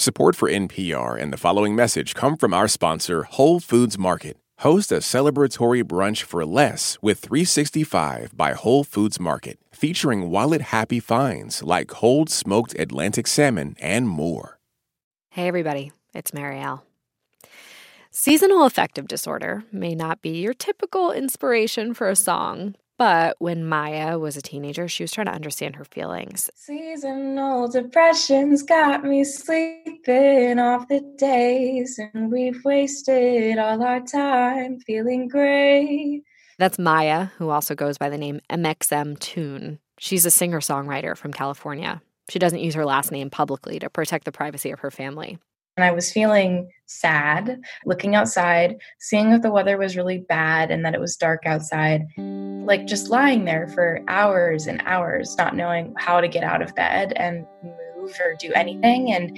Support for NPR and the following message come from our sponsor, Whole Foods Market. Host a celebratory brunch for less with 365 by Whole Foods Market, featuring wallet happy finds like cold smoked Atlantic salmon and more. Hey, everybody, it's Marielle. Seasonal affective disorder may not be your typical inspiration for a song, but when Maya was a teenager, she was trying to understand her feelings. Seasonal depression's got me sleeping off the days, and we've wasted all our time feeling great. That's Maya, who also goes by the name mxmtoon. She's a singer songwriter from California. She doesn't use her last name publicly to protect the privacy of her family. And I was feeling sad, looking outside, seeing that the weather was really bad and that it was dark outside like just lying there for hours and hours, not knowing how to get out of bed and move or do anything. And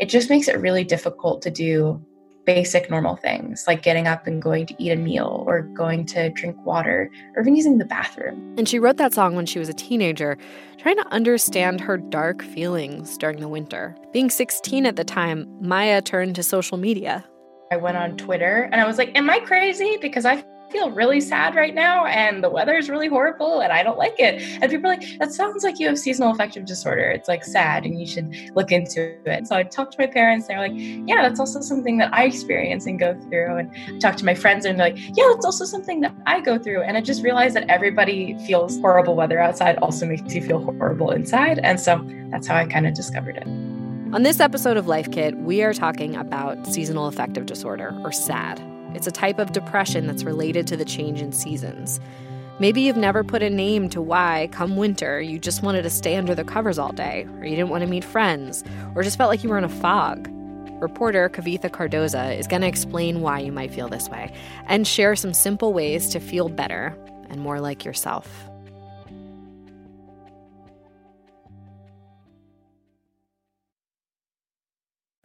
it just makes it really difficult to do basic normal things like getting up and going to eat a meal or going to drink water or even using the bathroom. And she wrote that song when she was a teenager, trying to understand her dark feelings during the winter. Being 16 at the time, Maya turned to social media. I went on Twitter and I was like, Am I crazy? Because I feel really sad right now and the weather is really horrible and I don't like it. And people are like, that sounds like you have seasonal affective disorder. It's like sad and you should look into it. So I talked to my parents. They're like, yeah, that's also something that I experience and go through. And I talked to my friends and they're like, yeah, that's also something that I go through. And I just realized that everybody feels horrible weather outside also makes you feel horrible inside. And so that's how I kind of discovered it. On this episode of Life Kit, we are talking about seasonal affective disorder, or SAD. It's a type of depression that's related to the change in seasons. Maybe you've never put a name to why, come winter, you just wanted to stay under the covers all day, or you didn't want to meet friends, or just felt like you were in a fog. Reporter Kavitha Cardoza is going to explain why you might feel this way and share some simple ways to feel better and more like yourself.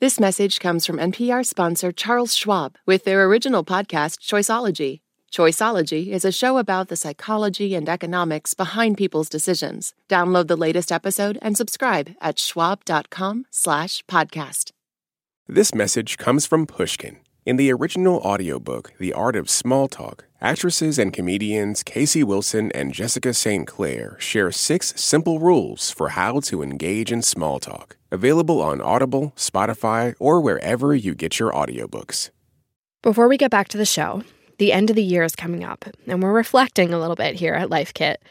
This message comes from NPR sponsor Charles Schwab with their original podcast, Choiceology. Choiceology is a show about the psychology and economics behind people's decisions. Download the latest episode and subscribe at schwab.com slash podcast. This message comes from Pushkin. In the original audiobook, The Art of Small Talk, actresses and comedians Casey Wilson and Jessica St. Clair share six simple rules for how to engage in small talk. Available on Audible, Spotify, or wherever you get your audiobooks. Before we get back to the show, the end of the year is coming up, and we're reflecting a little bit here at Life Kit.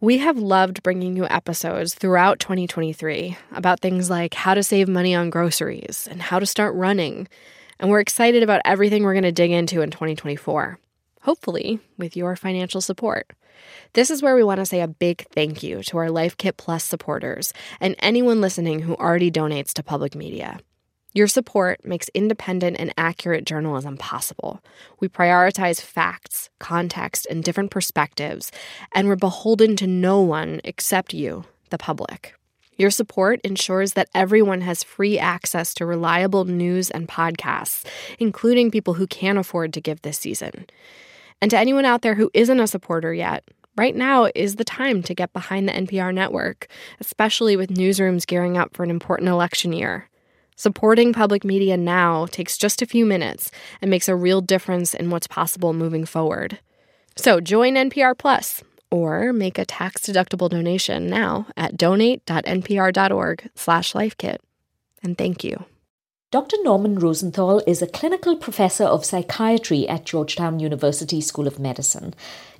We have loved bringing you episodes throughout 2023 about things like how to save money on groceries and how to start running. And we're excited about everything we're going to dig into in 2024, hopefully, with your financial support. This is where we want to say a big thank you to our Life Kit Plus supporters and anyone listening who already donates to public media. Your support makes independent and accurate journalism possible. We prioritize facts, context, and different perspectives, and we're beholden to no one except you, the public. Your support ensures that everyone has free access to reliable news and podcasts, including people who can't afford to give this season. And to anyone out there who isn't a supporter yet, right now is the time to get behind the NPR network, especially with newsrooms gearing up for an important election year. Supporting public media now takes just a few minutes and makes a real difference in what's possible moving forward. So join NPR Plus or make a tax-deductible donation now at donate.npr.org/lifekit. And thank you. Dr. Norman Rosenthal is a clinical professor of psychiatry at Georgetown University School of Medicine.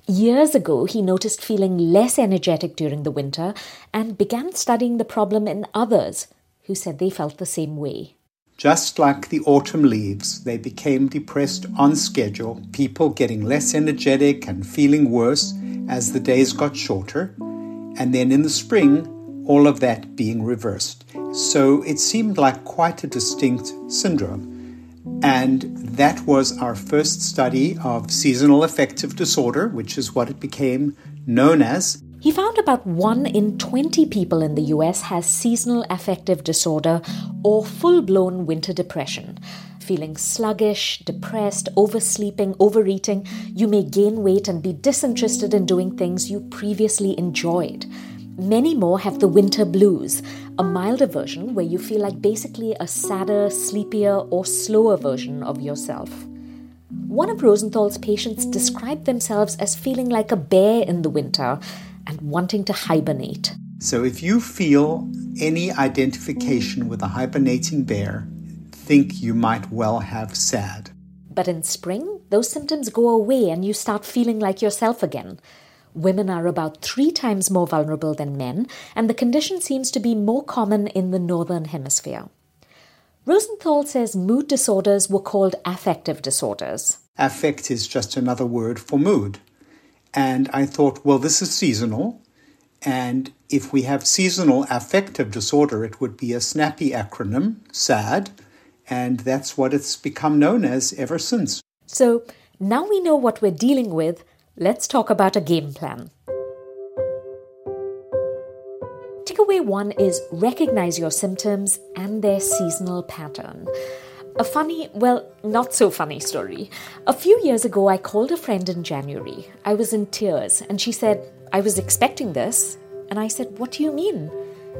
Years ago, he noticed feeling less energetic during the winter and began studying the problem in others who said they felt the same way. Just like the autumn leaves, they became depressed on schedule, people getting less energetic and feeling worse as the days got shorter. And then in the spring, all of that being reversed. So it seemed like quite a distinct syndrome. And that was our first study of seasonal affective disorder, which is what it became known as. He found about 1 in 20 people in the US has seasonal affective disorder or full blown winter depression. Feeling sluggish, depressed, oversleeping, overeating, you may gain weight and be disinterested in doing things you previously enjoyed. Many more have the winter blues, a milder version where you feel like basically a sadder, sleepier, or slower version of yourself. One of Rosenthal's patients described themselves as feeling like a bear in the winter and wanting to hibernate. So, if you feel any identification with a hibernating bear, think you might well have SAD. But in spring, those symptoms go away and you start feeling like yourself again. Women are about three times more vulnerable than men, and the condition seems to be more common in the Northern Hemisphere. Rosenthal says mood disorders were called affective disorders. Affect is just another word for mood. And I thought, well, this is seasonal. And if we have seasonal affective disorder, it would be a snappy acronym, SAD. And that's what it's become known as ever since. So now we know what we're dealing with let's talk about a game plan. Takeaway one is recognize your symptoms and their seasonal pattern. A funny, well, not so funny story. A few years ago, I called a friend in January. I was in tears, and she said, I was expecting this. And I said, What do you mean?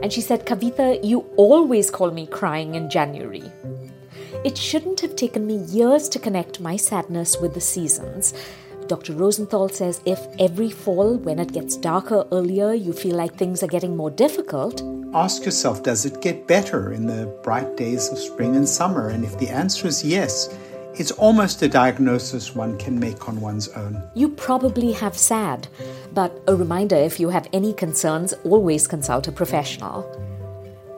And she said, Kavita, you always call me crying in January. It shouldn't have taken me years to connect my sadness with the seasons. Dr. Rosenthal says if every fall, when it gets darker earlier, you feel like things are getting more difficult, ask yourself does it get better in the bright days of spring and summer? And if the answer is yes, it's almost a diagnosis one can make on one's own. You probably have SAD, but a reminder if you have any concerns, always consult a professional.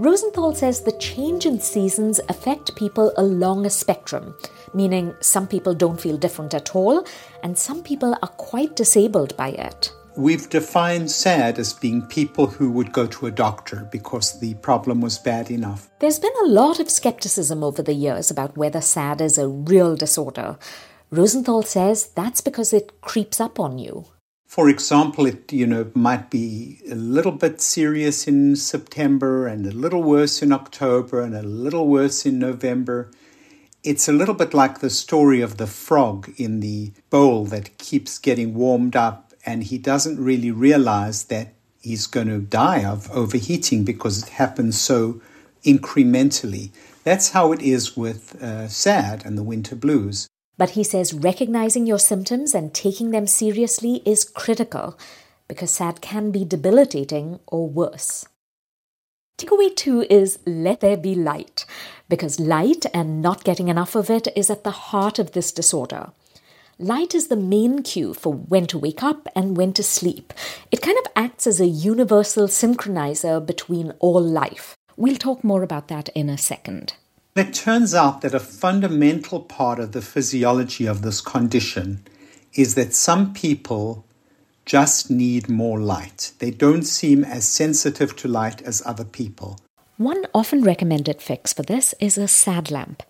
Rosenthal says the change in seasons affect people along a spectrum, meaning some people don't feel different at all, and some people are quite disabled by it. We've defined SAD as being people who would go to a doctor because the problem was bad enough. There's been a lot of skepticism over the years about whether SAD is a real disorder. Rosenthal says that's because it creeps up on you. For example, it you know might be a little bit serious in September and a little worse in October and a little worse in November. It's a little bit like the story of the frog in the bowl that keeps getting warmed up and he doesn't really realize that he's going to die of overheating because it happens so incrementally. That's how it is with uh, SAD and the winter blues. But he says recognizing your symptoms and taking them seriously is critical because SAD can be debilitating or worse. Takeaway two is let there be light, because light and not getting enough of it is at the heart of this disorder. Light is the main cue for when to wake up and when to sleep. It kind of acts as a universal synchronizer between all life. We'll talk more about that in a second. It turns out that a fundamental part of the physiology of this condition is that some people just need more light. They don't seem as sensitive to light as other people. One often recommended fix for this is a SAD lamp.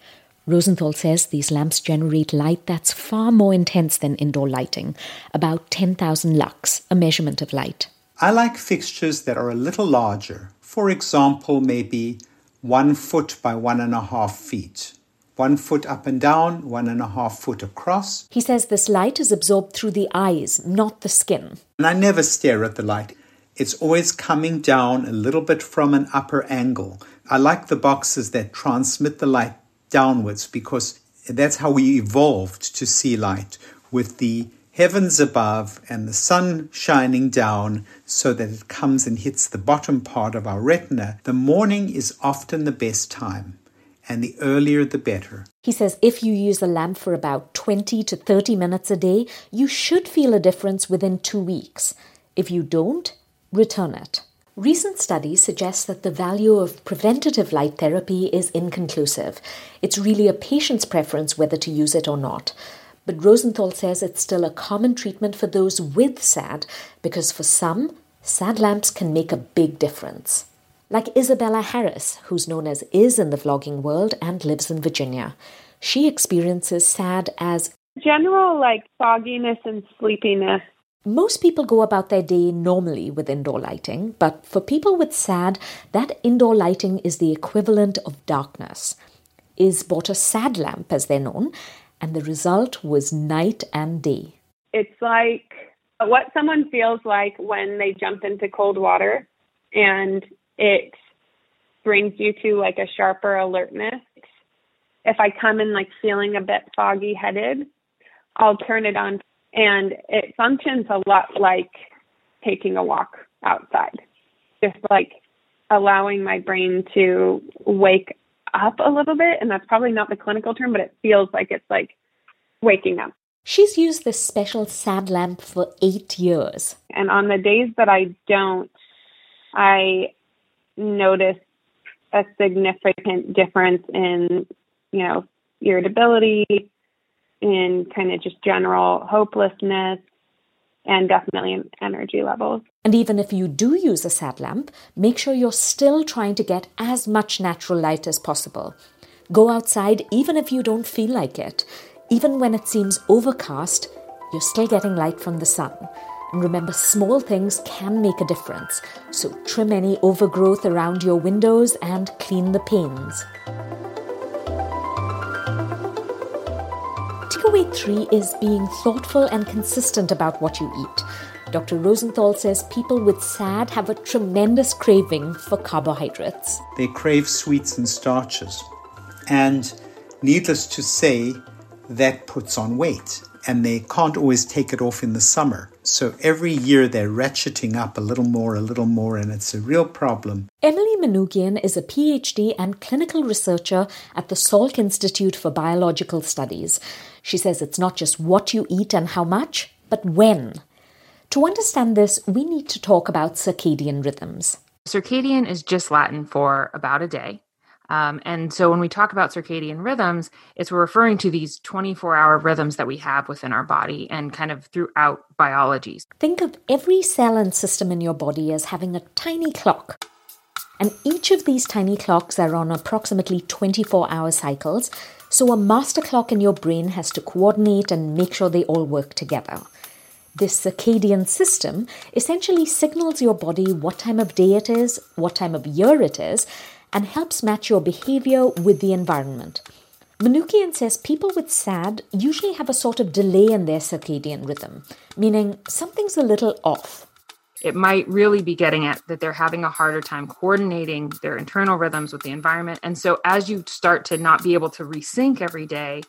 Rosenthal says these lamps generate light that's far more intense than indoor lighting, about 10,000 lux, a measurement of light. I like fixtures that are a little larger. For example, maybe one foot by one and a half feet. One foot up and down, one and a half foot across. He says this light is absorbed through the eyes, not the skin. And I never stare at the light. It's always coming down a little bit from an upper angle. I like the boxes that transmit the light downwards because that's how we evolved to see light with the heavens above and the sun shining down so that it comes and hits the bottom part of our retina, the morning is often the best time. and the earlier the better. He says if you use a lamp for about 20 to 30 minutes a day, you should feel a difference within two weeks. If you don't, return it. Recent studies suggest that the value of preventative light therapy is inconclusive. It's really a patient's preference whether to use it or not. But Rosenthal says it's still a common treatment for those with SAD because for some, SAD lamps can make a big difference. Like Isabella Harris, who's known as Is in the vlogging world and lives in Virginia. She experiences SAD as general like fogginess and sleepiness most people go about their day normally with indoor lighting, but for people with SAD, that indoor lighting is the equivalent of darkness. Is bought a SAD lamp, as they're known, and the result was night and day. It's like what someone feels like when they jump into cold water and it brings you to like a sharper alertness. If I come in like feeling a bit foggy headed, I'll turn it on and it functions a lot like taking a walk outside, just like allowing my brain to wake up a little bit. And that's probably not the clinical term, but it feels like it's like waking up. She's used this special SAD lamp for eight years. And on the days that I don't, I notice a significant difference in, you know, irritability, in kind of just general hopelessness and definitely energy levels. And even if you do use a SAD lamp, make sure you're still trying to get as much natural light as possible. Go outside even if you don't feel like it. Even when it seems overcast, you're still getting light from the sun. And remember, small things can make a difference. So trim any overgrowth around your windows and clean the panes. Takeaway three is being thoughtful and consistent about what you eat. Dr. Rosenthal says people with SAD have a tremendous craving for carbohydrates. They crave sweets and starches. And needless to say, that puts on weight. And they can't always take it off in the summer. So every year they're ratcheting up a little more, a little more, and it's a real problem. Emily Manoogian is a PhD and clinical researcher at the Salk Institute for Biological Studies. She says it's not just what you eat and how much, but when. To understand this, we need to talk about circadian rhythms. Circadian is just Latin for about a day. Um, and so when we talk about circadian rhythms, it's we're referring to these 24 hour rhythms that we have within our body and kind of throughout biologies. Think of every cell and system in your body as having a tiny clock. And each of these tiny clocks are on approximately 24 hour cycles so a master clock in your brain has to coordinate and make sure they all work together. This circadian system essentially signals your body what time of day it is, what time of year it is, and helps match your behavior with the environment. Manoogian says people with SAD usually have a sort of delay in their circadian rhythm, meaning something's a little off it might really be getting at that they're having a harder time coordinating their internal rhythms with the environment. And so as you start to not be able to resync every day,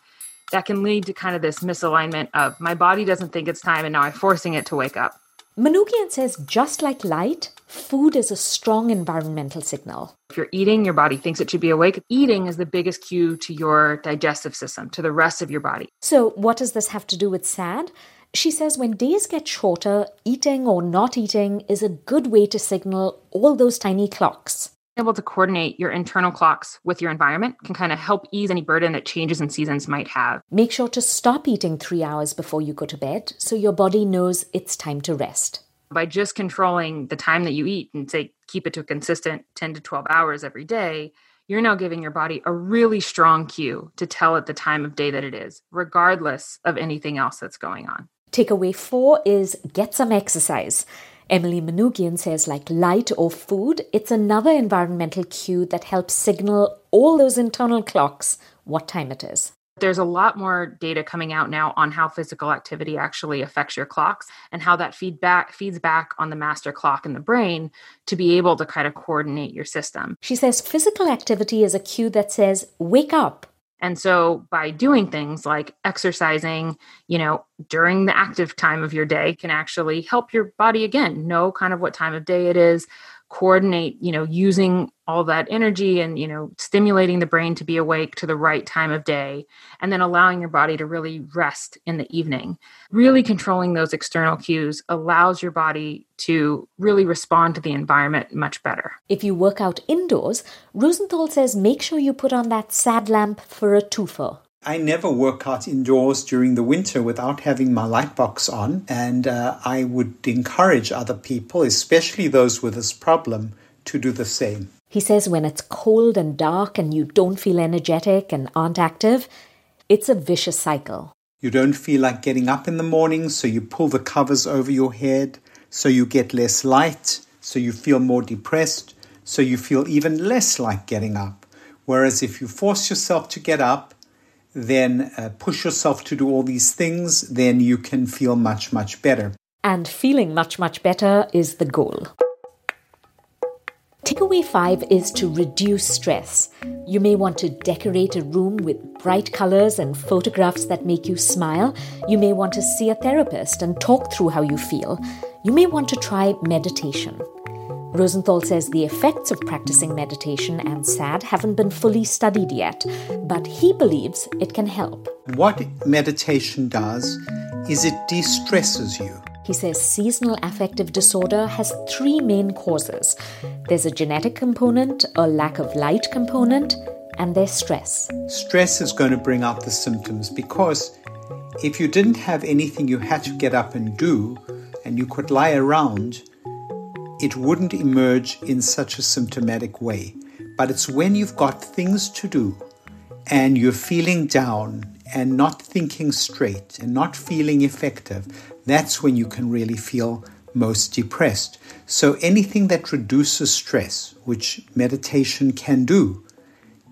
that can lead to kind of this misalignment of my body doesn't think it's time and now I'm forcing it to wake up. Manoogian says just like light, food is a strong environmental signal. If you're eating, your body thinks it should be awake. Eating is the biggest cue to your digestive system, to the rest of your body. So, what does this have to do with SAD? She says when days get shorter, eating or not eating is a good way to signal all those tiny clocks. Able to coordinate your internal clocks with your environment can kind of help ease any burden that changes in seasons might have. Make sure to stop eating three hours before you go to bed so your body knows it's time to rest. By just controlling the time that you eat and say keep it to a consistent 10 to 12 hours every day, you're now giving your body a really strong cue to tell it the time of day that it is, regardless of anything else that's going on. Takeaway four is get some exercise. Emily Manoogian says, like light or food, it's another environmental cue that helps signal all those internal clocks what time it is. There's a lot more data coming out now on how physical activity actually affects your clocks and how that feedback feeds back on the master clock in the brain to be able to kind of coordinate your system. She says physical activity is a cue that says, wake up, and so by doing things like exercising, you know, during the active time of your day can actually help your body again know kind of what time of day it is, coordinate, you know, using all that energy and, you know, stimulating the brain to be awake to the right time of day, and then allowing your body to really rest in the evening. Really controlling those external cues allows your body to really respond to the environment much better. If you work out indoors, Rosenthal says make sure you put on that sad lamp for a twofer. I never work out indoors during the winter without having my light box on, and uh, I would encourage other people, especially those with this problem, to do the same. He says when it's cold and dark and you don't feel energetic and aren't active, it's a vicious cycle. You don't feel like getting up in the morning, so you pull the covers over your head, so you get less light, so you feel more depressed, so you feel even less like getting up. Whereas if you force yourself to get up, then uh, push yourself to do all these things, then you can feel much, much better. And feeling much, much better is the goal. Takeaway five is to reduce stress. You may want to decorate a room with bright colors and photographs that make you smile. You may want to see a therapist and talk through how you feel. You may want to try meditation. Rosenthal says the effects of practicing meditation and SAD haven't been fully studied yet, but he believes it can help. What meditation does is it de stresses you. He says seasonal affective disorder has three main causes there's a genetic component, a lack of light component, and there's stress. Stress is going to bring out the symptoms because if you didn't have anything you had to get up and do, and you could lie around, it wouldn't emerge in such a symptomatic way. But it's when you've got things to do and you're feeling down and not thinking straight and not feeling effective, that's when you can really feel most depressed. So anything that reduces stress, which meditation can do,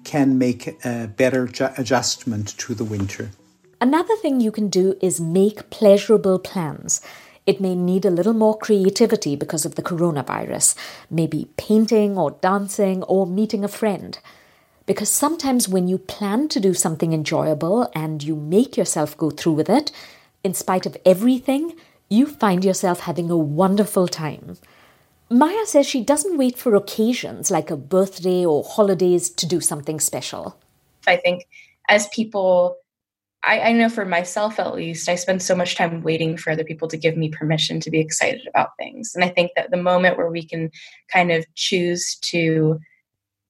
can make a better ju- adjustment to the winter. Another thing you can do is make pleasurable plans. It may need a little more creativity because of the coronavirus, maybe painting or dancing or meeting a friend. Because sometimes when you plan to do something enjoyable and you make yourself go through with it, in spite of everything, you find yourself having a wonderful time. Maya says she doesn't wait for occasions like a birthday or holidays to do something special. I think as people I, I, know for myself at least, I spend so much time waiting for other people to give me permission to be excited about things. And I think that the moment where we can kind of choose to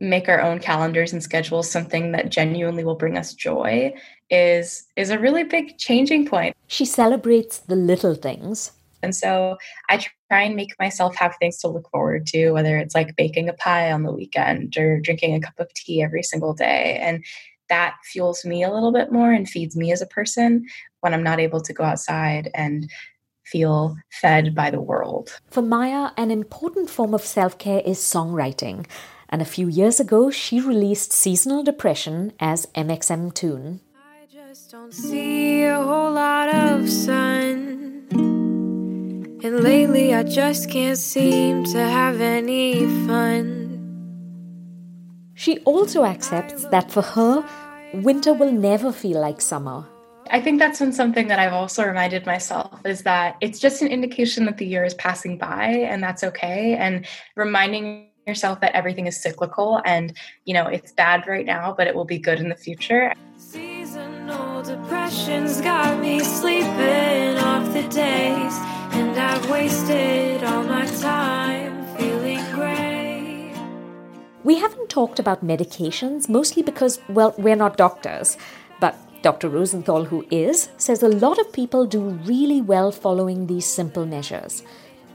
make our own calendars and schedules something that genuinely will bring us joy is is a really big changing point. She celebrates the little things. And so I try and make myself have things to look forward to, whether it's like baking a pie on the weekend or drinking a cup of tea every single day. And that fuels me a little bit more and feeds me as a person when I'm not able to go outside and feel fed by the world. For Maya, an important form of self care is songwriting. And a few years ago, she released Seasonal Depression as mxmtoon. I just don't see a whole lot of sun. And lately, I just can't seem to have any fun. She also accepts that for her, winter will never feel like summer. I think that's been something that I've also reminded myself is that it's just an indication that the year is passing by and that's okay. And reminding yourself that everything is cyclical and, you know, it's bad right now, but it will be good in the future. Seasonal depression's got me sleeping off the days, and I've wasted all my time. We haven't talked about medications, mostly because, well, we're not doctors. But Dr. Rosenthal, who is, says a lot of people do really well following these simple measures.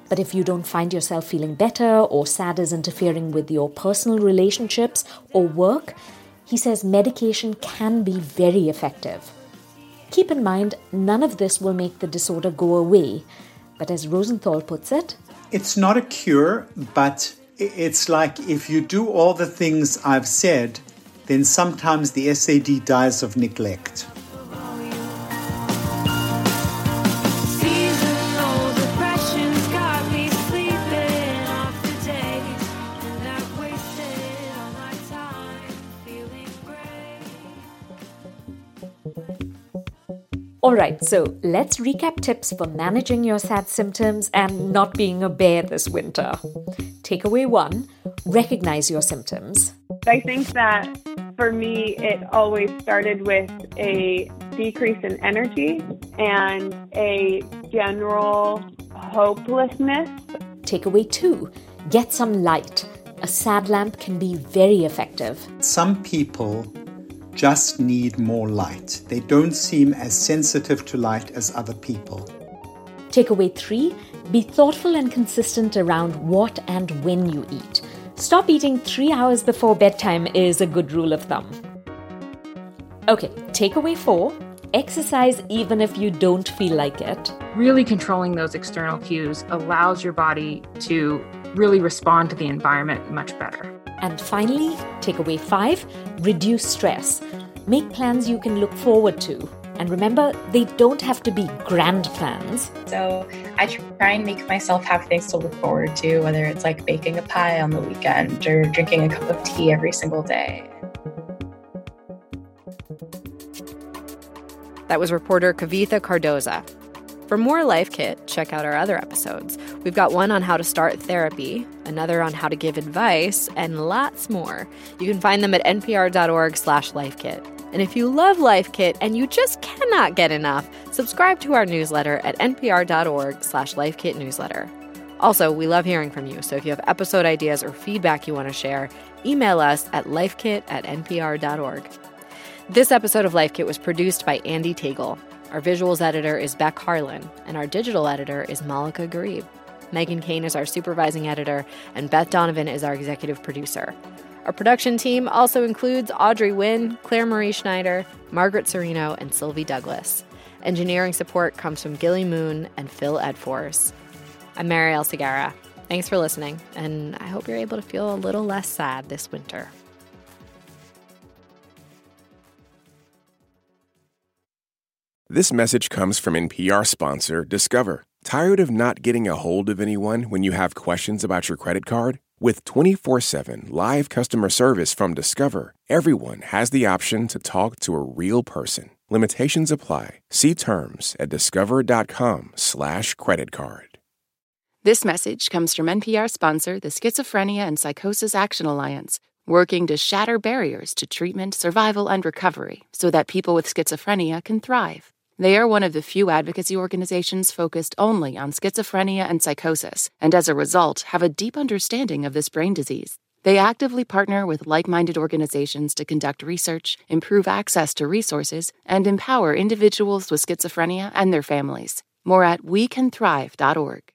But if you don't find yourself feeling better or sad is interfering with your personal relationships or work, he says medication can be very effective. Keep in mind, none of this will make the disorder go away. But as Rosenthal puts it, it's not a cure, but it's like if you do all the things I've said, then sometimes the SAD dies of neglect. Alright, so let's recap tips for managing your sad symptoms and not being a bear this winter. Takeaway one recognize your symptoms. I think that for me, it always started with a decrease in energy and a general hopelessness. Takeaway two get some light. A sad lamp can be very effective. Some people just need more light. They don't seem as sensitive to light as other people. Takeaway three be thoughtful and consistent around what and when you eat. Stop eating three hours before bedtime is a good rule of thumb. Okay, takeaway four exercise even if you don't feel like it. Really controlling those external cues allows your body to really respond to the environment much better. And finally, takeaway five reduce stress. Make plans you can look forward to. And remember, they don't have to be grand plans. So I try and make myself have things to look forward to, whether it's like baking a pie on the weekend or drinking a cup of tea every single day. That was reporter Kavitha Cardoza. For more Life Kit, check out our other episodes. We've got one on how to start therapy, another on how to give advice, and lots more. You can find them at npr.org slash lifekit. And if you love Life Kit and you just cannot get enough, subscribe to our newsletter at npr.org slash lifekitnewsletter. Also, we love hearing from you, so if you have episode ideas or feedback you want to share, email us at lifekit at npr.org. This episode of Life Kit was produced by Andy Tagle. Our visuals editor is Beck Harlan, and our digital editor is Malika Gharib. Meghan Keane is our supervising editor, and Beth Donovan is our executive producer. Our production team also includes Audrey Nguyen, Claire Marie Schneider, Margaret Cirino, and Sylvie Douglas. Engineering support comes from Gilly Moon and Phil Edfors. I'm Marielle Segarra. Thanks for listening, and I hope you're able to feel a little less sad this winter. This message comes from NPR sponsor Discover. Tired of not getting a hold of anyone when you have questions about your credit card? With 24 7 live customer service from Discover, everyone has the option to talk to a real person. Limitations apply. See terms at discover.com/slash credit card. This message comes from NPR sponsor, the Schizophrenia and Psychosis Action Alliance, working to shatter barriers to treatment, survival, and recovery so that people with schizophrenia can thrive. They are one of the few advocacy organizations focused only on schizophrenia and psychosis, and as a result, have a deep understanding of this brain disease. They actively partner with like minded organizations to conduct research, improve access to resources, and empower individuals with schizophrenia and their families. More at wecanthrive.org.